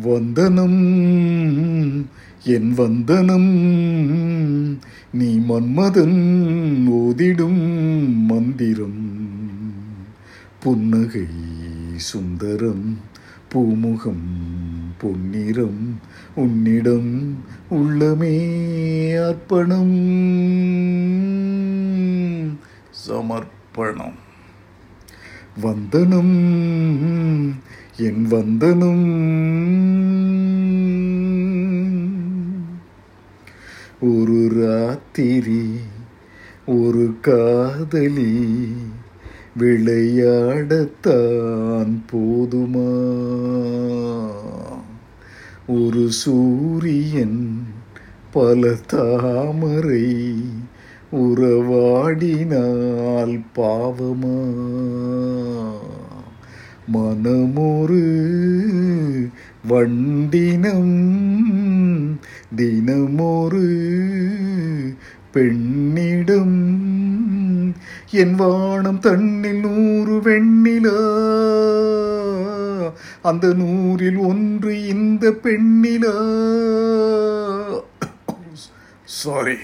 வந்தனம் என் வந்தனம் நீ மன்மதன் ஓதிடும் மந்திரம். புன்னகை சுந்தரம் பூமுகம் பொன்னிறம் உன்னிடம் உள்ளமே அர்ப்பணம். சமர்ப்பணம். வந்தனம் என் வந்தனும். ஒரு ராத்திரி ஒரு காதலி விளையாடத்தான் போதுமா? ஒரு சூரியன் பல தாமரை உறவாடினால் பாவமா? மனமொரு வண்டினம் தினமொரு பெண்ணிடம். என் வானம் தன்னில் நூறு வெண்ணிலா. அந்த நூறில் ஒன்று இந்த பெண்ணிலா. சாரி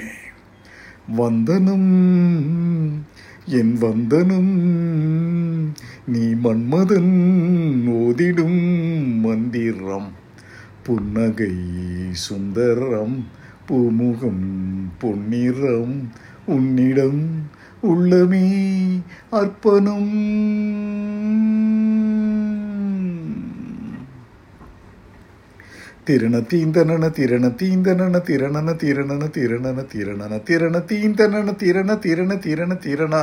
வந்தனம் என் வந்தனம். நீ மன்மதன் ஓதிடும் மந்திரம் புன்னகை சுந்தரம் பூமுகம் பொன்னிறம் உன்னிடம் உள்ளமே அர்ப்பணம். திரண தீந்தனன திரண தீந்தனன திரணன திரணன திரணன திரணன திரண தீந்தனன திரண திரண திரண திரண.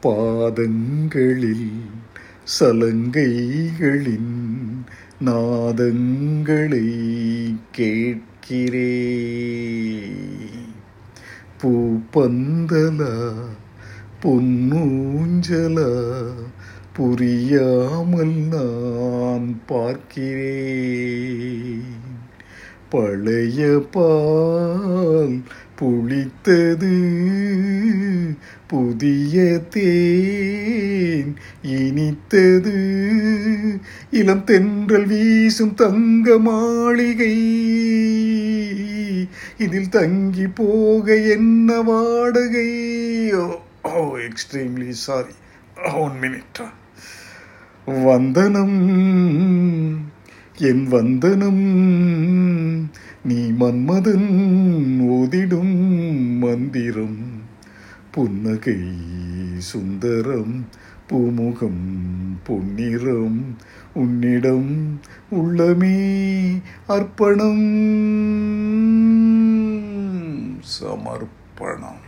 பாதங்களில் சலங்கைகளின் நாதங்களை கேட்கிறே. பூப்பந்தலா பொன்னூஞ்சலா புரியாமல் நான் பார்க்கிறேன். பழைய பால் புளித்தது புதிய தேன் இனித்தது. இளம் தென்றல் வீசும் தங்க மாளிகை. இதில் தங்கி போக என்ன வாடகை? ஓ எக்ஸ்ட்ரீம்லி சாரி ஒன் மினிட் வந்தனம் என் வந்தனம் நீ மன்மதன் ஓதிடும் மந்திரம். புன்னகை சுந்தரம் பூமுகம் பொன்னிறம் உன்னிடம் உள்ளமே அர்ப்பணம் சமர்ப்பணம்